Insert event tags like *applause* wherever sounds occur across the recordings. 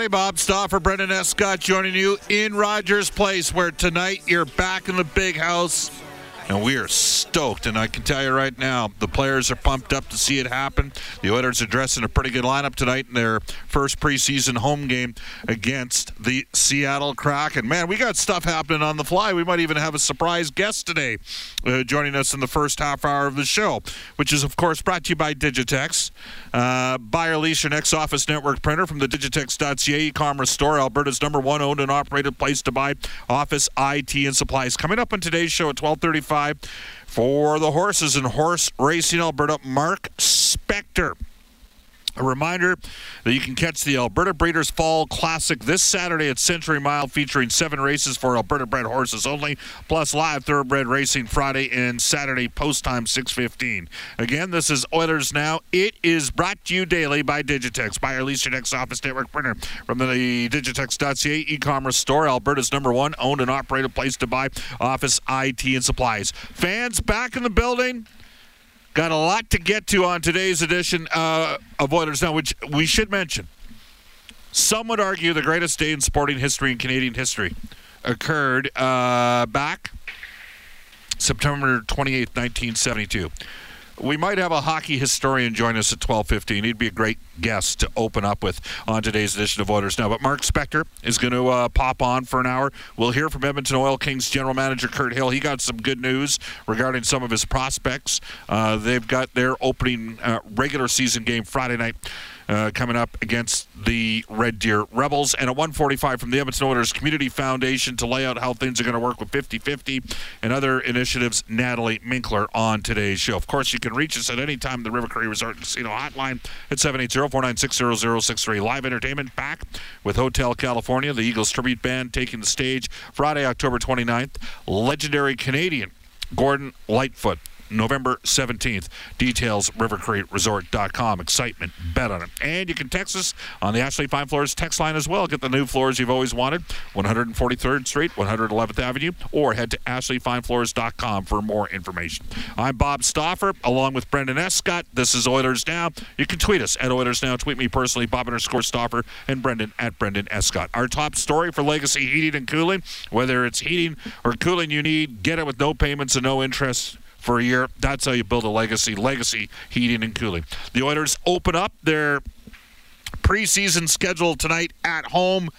everybody. Bob Stauffer, Brendan Escott joining you in Rogers Place, where tonight you're back in the big house. And we are stoked. And I can tell you right now, the players are pumped up to see it happen. The Oilers are dressing a pretty good lineup tonight in their first preseason home game against the Seattle Kraken. Man, we got stuff happening on the fly. We might even have a surprise guest today uh, joining us in the first half hour of the show, which is, of course, brought to you by Digitex. Uh, buy or lease your next office network printer from the Digitex.ca e-commerce store, Alberta's number one owned and operated place to buy office IT and supplies. Coming up on today's show at 12:35 for the horses and horse racing Alberta, Mark Spector. A reminder that you can catch the Alberta Breeders' Fall Classic this Saturday at Century Mile, featuring seven races for Alberta bred horses only, plus live thoroughbred racing Friday and Saturday post time 6:15. Again, this is Oilers Now. It is brought to you daily by Digitex. Buy or lease your next office network printer from the Digitex.ca e-commerce store, Alberta's number one owned and operated place to buy office IT and supplies. Fans back in the building. Got a lot to get to on today's edition uh, of Oilers Now, which we should mention. Some would argue the greatest day in sporting history and Canadian history occurred uh, back September 28, 1972. We might have a hockey historian join us at 12:15. He'd be a great guest to open up with on today's edition of Oilers Now. But Mark Spector is going to uh, pop on for an hour. We'll hear from Edmonton Oil Kings general manager Kirt Hill. He got some good news regarding some of his prospects. Uh, they've got their opening uh, regular season game Friday night. Uh, coming up against the Red Deer Rebels. And at 145 from the Edmonton Oilers Community Foundation to lay out how things are going to work with 50-50 and other initiatives, Natalie Minkler on today's show. Of course, you can reach us at any time the River Cree Resort Casino hotline at 780-496-0063. Live entertainment back with Hotel California, the Eagles Tribute Band taking the stage Friday, October 29th. Legendary Canadian Gordon Lightfoot November 17th. Details rivercreeresort.com. Excitement, bet on it. And you can text us on the Ashley Fine Floors text line as well. Get the new floors you've always wanted. 143rd Street, 111th Avenue, or head to ashleyfinefloors.com for more information. I'm Bob Stauffer, along with Brendan Escott. This is Oilers Now. You can tweet us at Oilers Now. Tweet me personally, Bob underscore Stauffer, and Brendan at Brendan Escott. Our top story for Legacy Heating and Cooling, whether it's heating or cooling you need, get it with no payments and no interest for a year. That's how you build a legacy. Legacy heating and cooling. The Oilers open up their preseason schedule tonight at home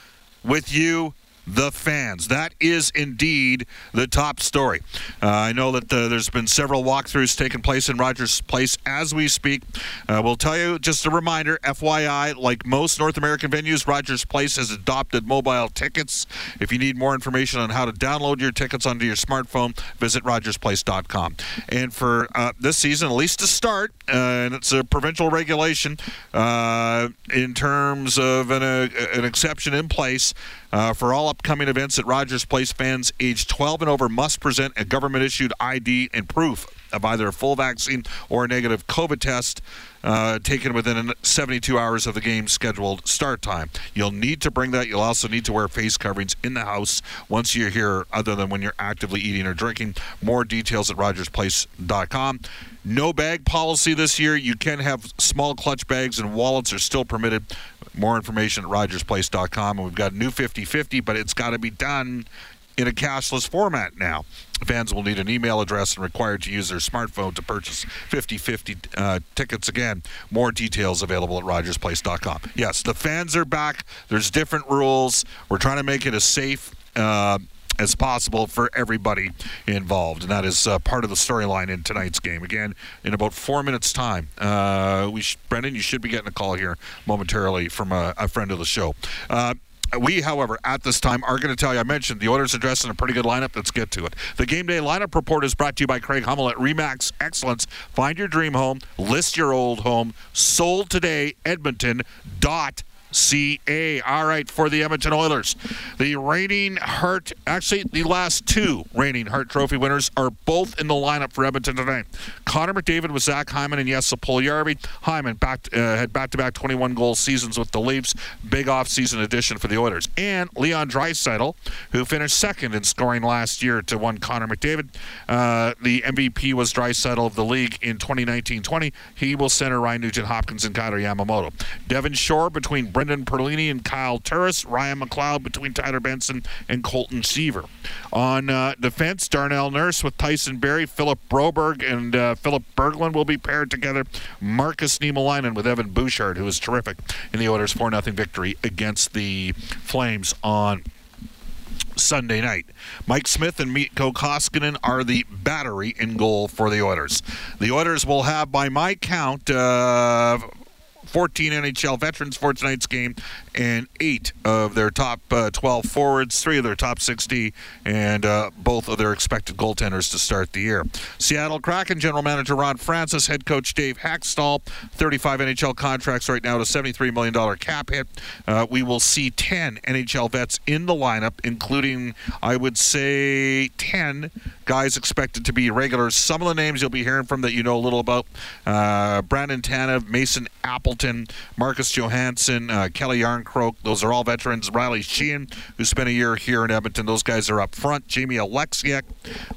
with you the fans. That is indeed the top story. Uh, I know that uh, there's been several walkthroughs taking place in Rogers Place as we speak. Uh, we'll tell you just a reminder FYI, like most North American venues, Rogers Place has adopted mobile tickets. If you need more information on how to download your tickets onto your smartphone, visit rogersplace.com. And for uh, this season, at least to start, uh, and it's a provincial regulation uh, in terms of an, an exception in place. Uh, for all upcoming events at Rogers Place, fans age 12 and over must present a government issued ID and proof of either a full vaccine or a negative COVID test uh, taken within 72 hours of the game's scheduled start time. You'll need to bring that. You'll also need to wear face coverings in the house once you're here, other than when you're actively eating or drinking. More details at rogersplace.com. No bag policy this year. You can have small clutch bags and wallets are still permitted. More information at rogersplace.com. And we've got a new 50 50, but it's got to be done in a cashless format now. Fans will need an email address and required to use their smartphone to purchase 50-50 uh, tickets. Again, more details available at rogersplace.com. Yes, the fans are back. There's different rules. We're trying to make it a safe uh, as possible for everybody involved. And that is uh, part of the storyline in tonight's game. Again, in about four minutes' time, uh, we sh- Brendan, you should be getting a call here momentarily from a, a friend of the show. Uh, we, however, at this time are going to tell you. I mentioned the Oilers addressing a pretty good lineup. Let's get to it. The game day lineup report is brought to you by Craig Hummel at Remax Excellence. Find your dream home, list your old home. Sold today, Edmonton. Dot CA. All right, for the Edmonton Oilers. The reigning Hart, actually, the last two reigning Hart Trophy winners are both in the lineup for Edmonton tonight. Connor McDavid with Zach Hyman and Jesse Puljujarvi. Hyman back, uh, had back to back 21 goal seasons with the Leafs. Big offseason addition for the Oilers. And Leon Draisaitl, who finished second in scoring last year to one Connor McDavid. Uh, the MVP was Draisaitl of the league in 2019 20. He will center Ryan Nugent Hopkins and Kailer Yamamoto. Devin Shore between Brendan Perlini and Kyle Turris. Ryan McLeod between Tyler Benson and Colton Sceviour. On uh, defense, Darnell Nurse with Tyson Barrie, Philip Broberg, and uh, Philip Berglund will be paired together. Markus Niemelainen with Evan Bouchard, who is terrific in the Oilers' 4 0 victory against the Flames on Sunday night. Mike Smith and Mikko Koskinen are the battery in goal for the Oilers. The Oilers will have, by my count, uh, 14 NHL veterans for tonight's game, and eight of their top uh, 12 forwards, three of their top 60, and uh, both of their expected goaltenders to start the year. Seattle Kraken general manager Ron Francis, head coach Dave Hakstol, 35 NHL contracts right now to $73 million cap hit. Uh, we will see 10 NHL vets in the lineup, including, I would say, 10 guys expected to be regulars. Some of the names you'll be hearing from that you know a little about uh, Brandon Tanev, Mason Appleton, Marcus Johansson, Kelly uh, Calle Jarnkrok. Those are all veterans. Riley Sheahan, who spent a year here in Edmonton. Those guys are up front. Jamie Oleksiak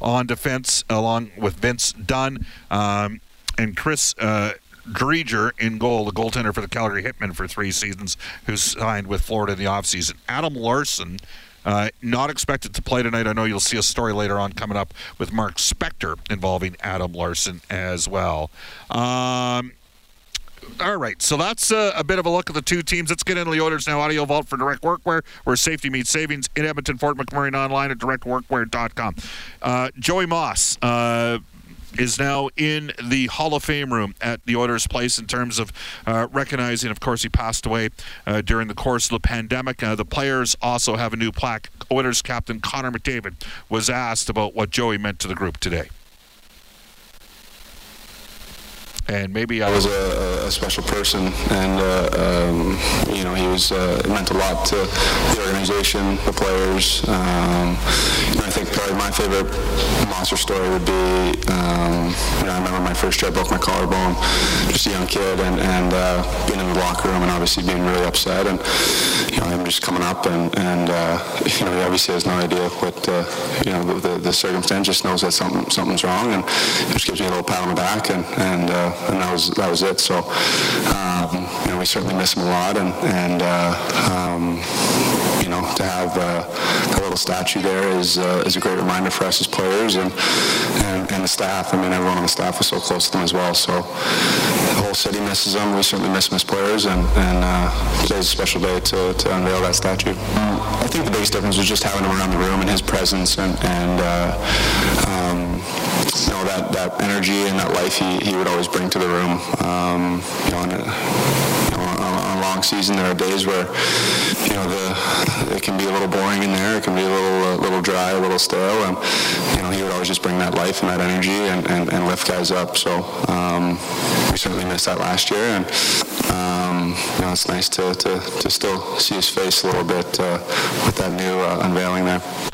on defense, along with Vince Dunn um, and Chris. Uh, Driedger in goal, the goaltender for the Calgary Hitmen for three seasons, who signed with Florida in the offseason. Adam Larsson, uh, not expected to play tonight. I know you'll see a story later on coming up with Mark Spector involving Adam Larsson as well. Um, all right, so that's a, a, bit of a look at the two teams. Let's get into the orders now. Audio Vault for Direct Workwear, where safety meets savings in Edmonton, Fort McMurray, online at directworkwear.com. Uh, Joey Moss. Uh, is now in the Hall of Fame room at the Oilers Place in terms of uh, recognizing, of course, he passed away uh, during the course of the pandemic. Uh, the players also have a new plaque. Oilers captain Connor McDavid was asked about what Joey meant to the group today and maybe I was a, a special person, and uh, um, you know he was uh, it meant a lot to the organization, the players. Um, you know, I think probably my favorite monster story would be um, you know I remember my first year I broke my collarbone, just a young kid, and, and uh, being in the locker room and obviously being really upset, and you know him just coming up and and uh, you know he obviously has no idea what uh, you know the, the, the, circumstance, just knows that something something's wrong, and it just gives me a little pat on the back and and uh, and that was that was it. So um, you know, we certainly miss him a lot, and and uh, um, you know, to have uh, a little statue there is uh, is a great reminder for us as players and, and and the staff. I mean, everyone on the staff was so close to them as well. So the whole city misses him. We certainly miss as players, and and today's a special day to, to unveil that statue. I think the biggest difference was just having him around the room and his presence and and. Um, you know that, that energy and that life he, he would always bring to the room. Um, you know, and, uh, you know on, on a long season, there are days where you know the it can be a little boring in there. It can be a little a little dry, a little stale, and you know he would always just bring that life and that energy and, and, and lift guys up. So um, we certainly missed that last year, and um, you know it's nice to, to, to still see his face a little bit uh, with that new uh, unveiling there.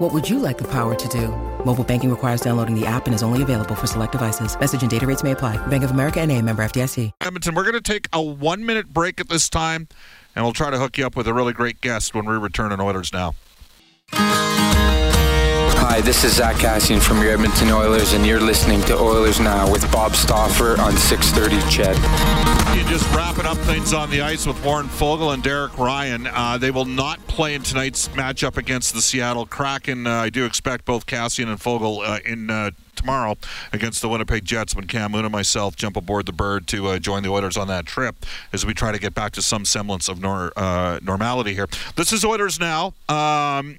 What would you like the power to do? Mobile banking requires downloading the app and is only available for select devices. Message and data rates may apply. Bank of America and a member FDIC. Edmonton, we're going to take a one-minute break at this time, and we'll try to hook you up with a really great guest when we return on Oilers Now. Hi, this is Zack Kassian from your Edmonton Oilers, and you're listening to Oilers Now with Bob Stauffer on 630 CHED. You just wrapping up things on the ice with Warren Foegele and Derek Ryan. Uh, they will not play in tonight's matchup against the Seattle Kraken. Uh, I do expect both Kassian and Foegele uh, in uh, tomorrow against the Winnipeg Jets when Cam Moon and myself jump aboard the bird to uh, join the Oilers on that trip as we try to get back to some semblance of nor- uh, normality here. This is Oilers now. Um,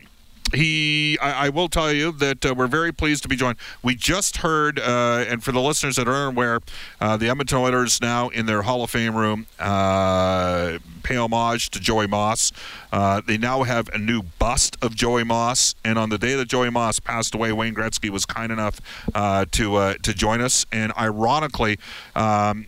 he I, I, will tell you that uh, we're very pleased to be joined. We just heard uh, and for the listeners that are aware uh, the edmonton oilers now in their hall of fame room uh, pay homage to joey moss. Uh, they now have a new bust of joey moss and on the day that joey moss passed away wayne gretzky was kind enough uh, to to join us. And ironically um,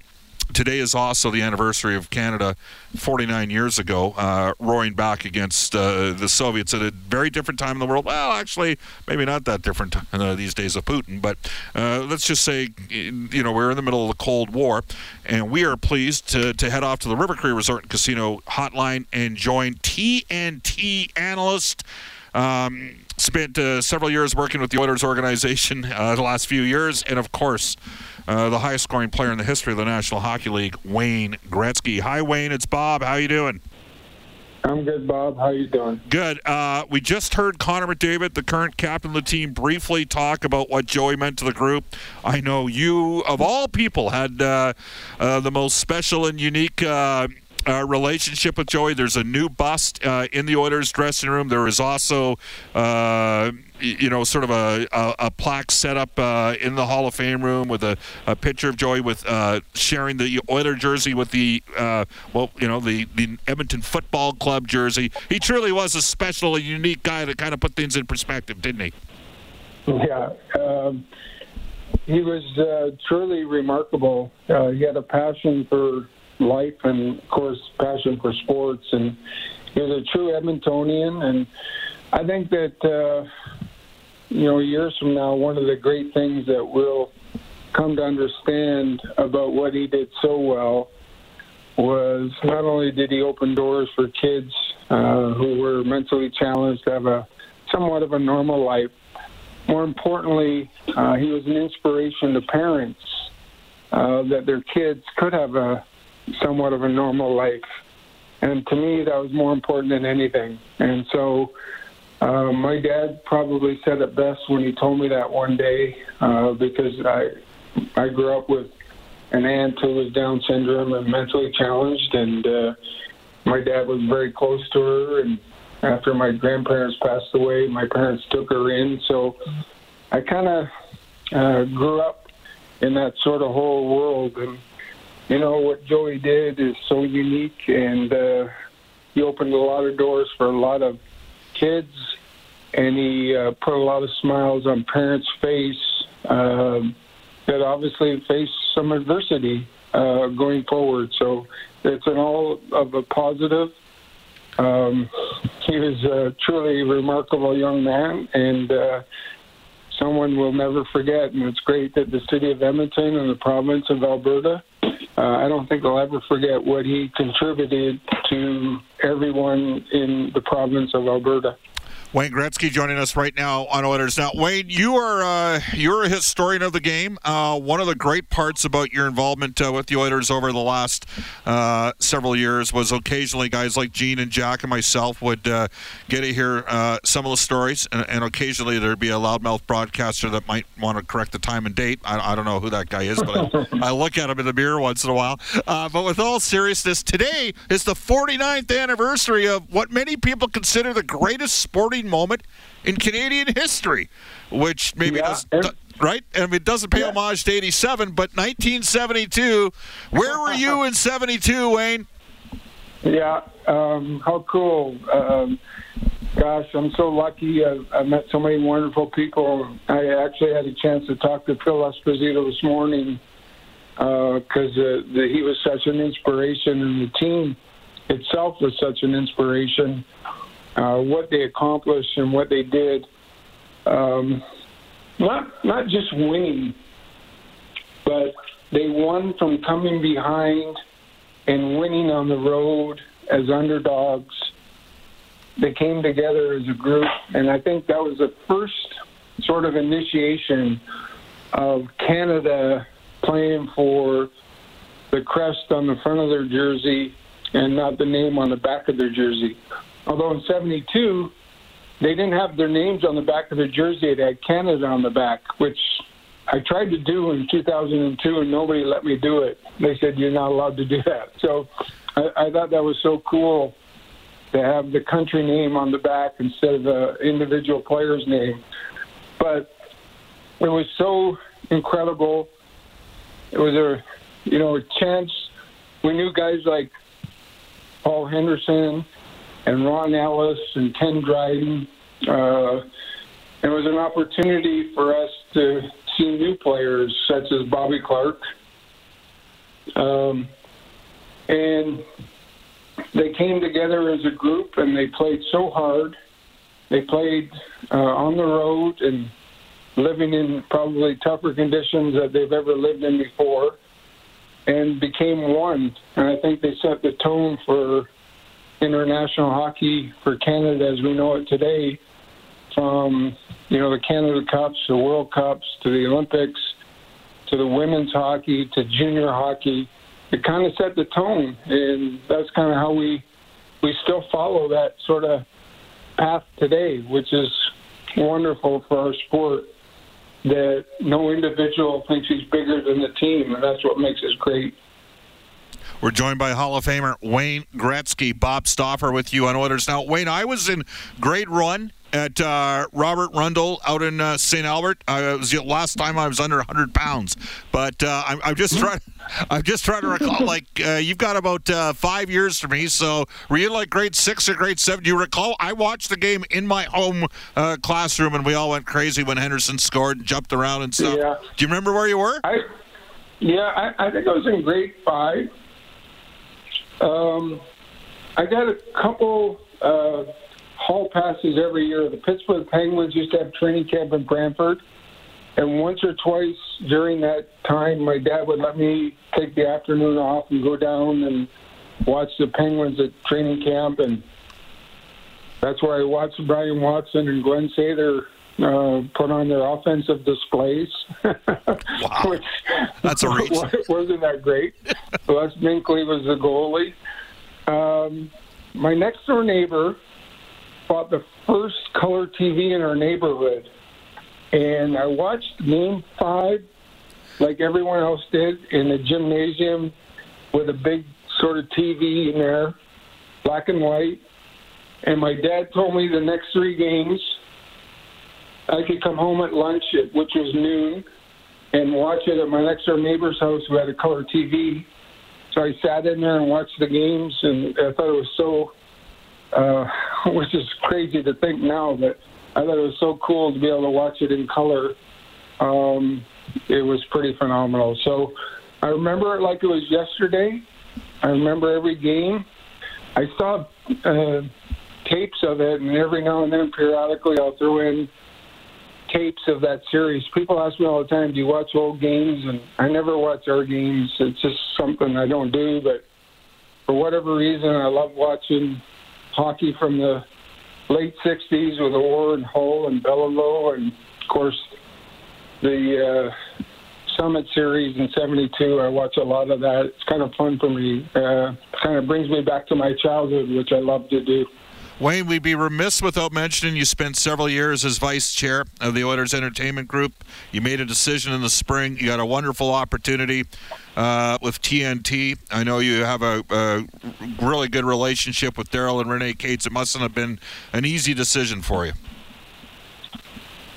today is also the anniversary of Canada 49 years ago, uh, roaring back against uh, the Soviets at a very different time in the world. Well, actually, maybe not that different uh, these days of Putin, but uh, let's just say, you know, we're in the middle of the Cold War, and we are pleased to, to head off to the River Cree Resort and Casino hotline and join TNT analyst. Um, spent uh, several years working with the Oilers organization uh, the last few years, and of course, uh, the highest scoring player in the history of the National Hockey League, Wayne Gretzky. Hi, Wayne. It's Bob. How you doing? I'm good, Bob. How you doing? Good. Uh, we just heard Connor McDavid, the current captain of the team, briefly talk about what Joey meant to the group. I know you, of all people, had uh, uh, the most special and unique uh, uh, relationship with Joey. There's a new bust uh, in the Oilers dressing room. There is also, uh, you know, sort of a, a, a plaque set up uh, in the Hall of Fame room with a, a picture of Joey with uh, sharing the Oiler jersey with the, uh, well, you know, the, the Edmonton Football Club jersey. He truly was a special and unique guy that kind of put things in perspective, didn't he? Yeah. Um, he was truly remarkable. he had a passion for life and, of course, passion for sports. And he was a true Edmontonian. And I think that, uh, you know, years from now, one of the great things that we'll come to understand about what he did so well was not only did he open doors for kids uh, who were mentally challenged to have a somewhat of a normal life, more importantly, uh, he was an inspiration to parents uh, that their kids could have a somewhat of a normal life. And to me, that was more important than anything. And so uh, my dad probably said it best when he told me that one day uh, because I, I grew up with an aunt who was Down syndrome and mentally challenged, and uh, my dad was very close to her. And after my grandparents passed away, my parents took her in. So I kind of uh, grew up in that sort of whole world. And you know what Joey did is so unique, and uh, he opened a lot of doors for a lot of kids, and he uh, put a lot of smiles on parents' face uh, that obviously faced some adversity uh, going forward. So it's an all of a positive. Um, he was a truly remarkable young man, and uh, someone we'll never forget. And it's great that the city of Edmonton and the province of Alberta, uh, I don't think they'll ever forget what he contributed to everyone in the province of Alberta. Wayne Gretzky joining us right now on Oilers Now. Wayne, you are uh, you're a historian of the game. Uh, one of the great parts about your involvement uh, with the Oilers over the last uh, several years was occasionally guys like Gene and Jack and myself would uh, get to hear uh, some of the stories, and, and, occasionally there'd be a loudmouth broadcaster that might want to correct the time and date. I, I don't know who that guy is, but I, I, look at him in the mirror once in a while. but with all seriousness, today is the 49th anniversary of what many people consider the greatest sporting moment in Canadian history, which maybe yeah, does, right? I mean, it doesn't pay yeah. homage to 87, but 1972. Where were you in 72, Wayne? Yeah, um, how cool. Um, gosh, I'm so lucky. I, I met so many wonderful people. I actually had a chance to talk to Phil Esposito this morning because uh, uh, he was such an inspiration, and the team itself was such an inspiration uh, what they accomplished and what they did. Um, not not just winning, but they won from coming behind and winning on the road as underdogs. They came together as a group, and I think that was the first sort of initiation of Canada playing for the crest on the front of their jersey and not the name on the back of their jersey. Although in 72, they didn't have their names on the back of their jersey. It had Canada on the back, which I tried to do in 2002, and nobody let me do it. They said you're not allowed to do that. So I, I thought that was so cool to have the country name on the back instead of the individual player's name. But it was so incredible. It was a, you know, a chance. We knew guys like Paul Henderson and Ron Ellis and Ken Dryden. Uh, it was an opportunity for us to see new players such as Bobby Clarke. Um, and they came together as a group and they played so hard. They played uh, on the road and living in probably tougher conditions that they've ever lived in before and became one. And I think they set the tone for international hockey for Canada as we know it today, from you know the Canada Cups, the World Cups, to the Olympics, to the women's hockey, to junior hockey. It kind of set the tone, and that's kind of how we we still follow that sort of path today, which is wonderful for our sport. That no individual thinks he's bigger than the team, and that's what makes us great. We're joined by Hall of Famer Wayne Gretzky. Bob Stauffer with you on Oilers Now. Wayne, I was in great run at uh, Robert Rundle out in uh, St. Albert. Uh, it was the last time I was under 100 pounds. But uh, I'm, I'm, just trying. *laughs* I'm just trying to recall. *laughs* Like uh, you've got about uh, five years for me. So were you like grade six or grade seven? Do you recall? I watched the game in my home classroom, and we all went crazy when Henderson scored and jumped around and stuff. Yeah. Do you remember where you were? I, yeah, I, I think I was in grade five. Um, I got a couple uh, hall passes every year. The Pittsburgh Penguins used to have training camp in Brantford. And once or twice during that time, my dad would let me take the afternoon off and go down and watch the Penguins at training camp. And that's where I watched Bryan Watson and Glenn Sather uh, put on their offensive displays. wow. *laughs* Which That's a reach. *laughs* Wasn't that great? *laughs* Les Binkley was the goalie. Um, my next door neighbor bought the first color TV in our neighborhood. And I watched game five, like everyone else did, in the gymnasium with a big sort of TV in there, black and white. And my dad told me the next three games – I could come home at lunch, at, which was noon, and watch it at my next door neighbor's house who had a color TV. So I sat in there and watched the games, and I thought it was so, uh, *laughs* which is crazy to think now, but I thought it was so cool to be able to watch it in color. Um, it was pretty phenomenal. So I remember it like it was yesterday. I remember every game. I saw uh, tapes of it, and every now and then, periodically, I'll throw in tapes of that series. People ask me all the time, "Do you watch old games?" And I never watch our games. It's just something I don't do. But for whatever reason, I love watching hockey from the late '60s with Orr and Hull and Beliveau, and of course the uh, Summit Series in '72. I watch a lot of that. It's kind of fun for me. Uh, kind of brings me back to my childhood, which I love to do. Wayne, we'd be remiss without mentioning you spent several years as vice chair of the Oilers Entertainment Group. You made a decision in the spring. You got a wonderful opportunity uh, with TNT. I know you have a, a really good relationship with Daryl and Renee Katz. It mustn't have been an easy decision for you.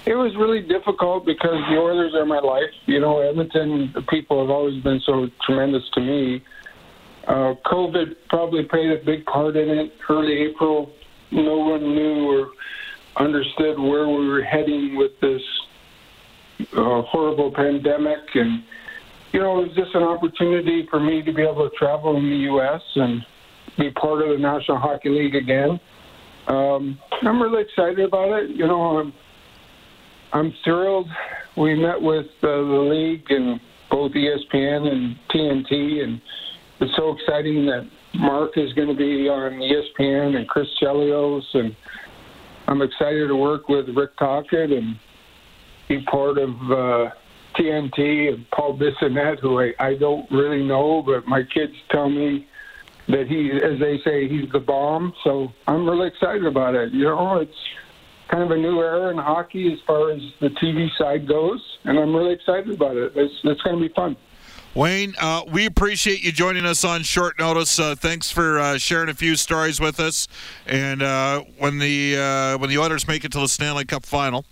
It was really difficult because the Oilers are my life. You know, Edmonton the people have always been so tremendous to me. Uh, COVID probably played a big part in it. Early April, no one knew or understood where we were heading with this uh, horrible pandemic. And, you know, it was just an opportunity for me to be able to travel in the U.S. and be part of the National Hockey League again. Um, I'm really excited about it. You know, I'm, I'm thrilled. We met with uh, the league and both ESPN and TNT, and it's so exciting that Mark is going to be on ESPN and Chris Chelios, and I'm excited to work with Rick Tocchet and be part of uh, TNT and Paul Bissonnette, who I, I don't really know, but my kids tell me that he, as they say, he's the bomb. So I'm really excited about it. You know, it's kind of a new era in hockey as far as the TV side goes, and I'm really excited about it. It's, it's going to be fun. Wayne, uh, we appreciate you joining us on short notice. Uh, thanks for uh, sharing a few stories with us. And uh, when the uh, when the Oilers make it to the Stanley Cup final,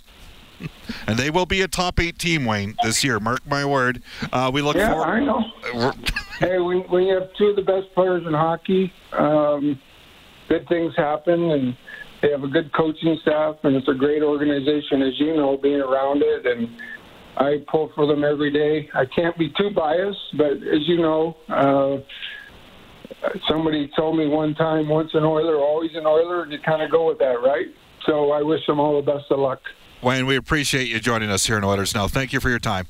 *laughs* and they will be a top eight team, Wayne, this year. Mark my word. Uh, we look yeah, forward. I know. *laughs* hey, when, when you have two of the best players in hockey, um, good things happen, and they have a good coaching staff, and it's a great organization, as you know, being around it and I pull for them every day. I can't be too biased, but as you know, uh, somebody told me one time, once an Oiler, always an Oiler, and you kind of go with that, right? So I wish them all the best of luck. Wayne, we appreciate you joining us here in Oilers Now. Thank you for your time.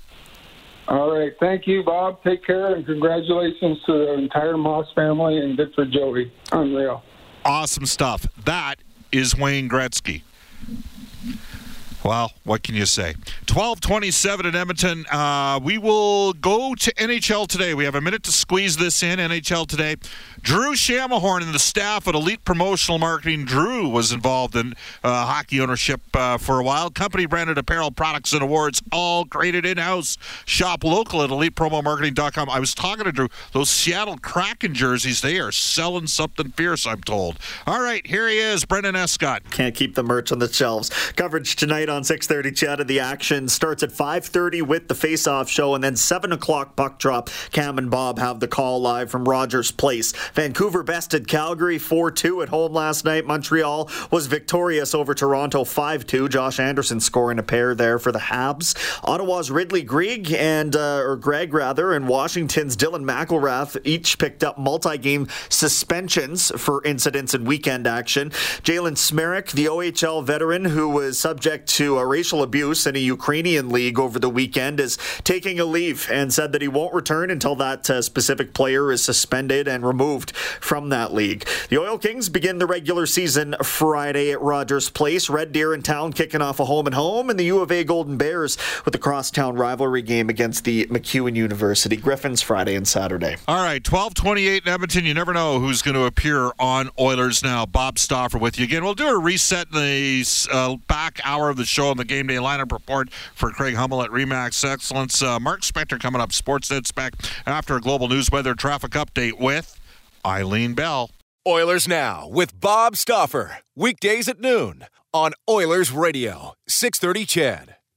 All right. Thank you, Bob. Take care, and congratulations to the entire Moss family, and good for Joey. Unreal. Awesome stuff. That is Wayne Gretzky. Well, what can you say? 1227 in Edmonton. Uh, we will go to NHL today. We have a minute to squeeze this in. NHL today. Drew Shamahorn and the staff at Elite Promotional Marketing. Drew was involved in uh, hockey ownership uh, for a while. Company branded apparel products and awards, all created in house. Shop local at elitepromomarketing.com. I was talking to Drew. Those Seattle Kraken jerseys, they are selling something fierce, I'm told. All right, here he is, Brendan Escott. Can't keep the merch on the shelves. Coverage tonight on 6:30. CHED of the action starts at 5:30 with the face-off show, and then 7 o'clock puck drop. Cam and Bob have the call live from Rogers Place. Vancouver bested Calgary 4-2 at home last night. Montreal was victorious over Toronto 5-2. Josh Anderson scoring a pair there for the Habs. Ottawa's Ridly Greig and uh, or Greg rather, and Washington's Dylan McIlrath each picked up multi-game suspensions for incidents in weekend action. Jalen Smereck, the OHL veteran who was subject to a racial abuse in a Ukrainian league over the weekend, is taking a leave and said that he won't return until that uh, specific player is suspended and removed from that league. The Oil Kings begin the regular season Friday at Rogers Place. Red Deer in town kicking off a home and home, and the U of A Golden Bears with the crosstown rivalry game against the MacEwan University Griffins Friday and Saturday. All right, 1228 in Edmonton. You never know who's going to appear on Oilers now. Bob Stauffer with you again. We'll do a reset in the uh, back hour of the show on the game day lineup report for Craig Hummel at Remax Excellence. Uh, Mark Spector coming up. Sportsnet's back after a global news weather traffic update with Eileen Bell. Oilers Now with Bob Stauffer. Weekdays at noon on Oilers Radio, 630 CHED.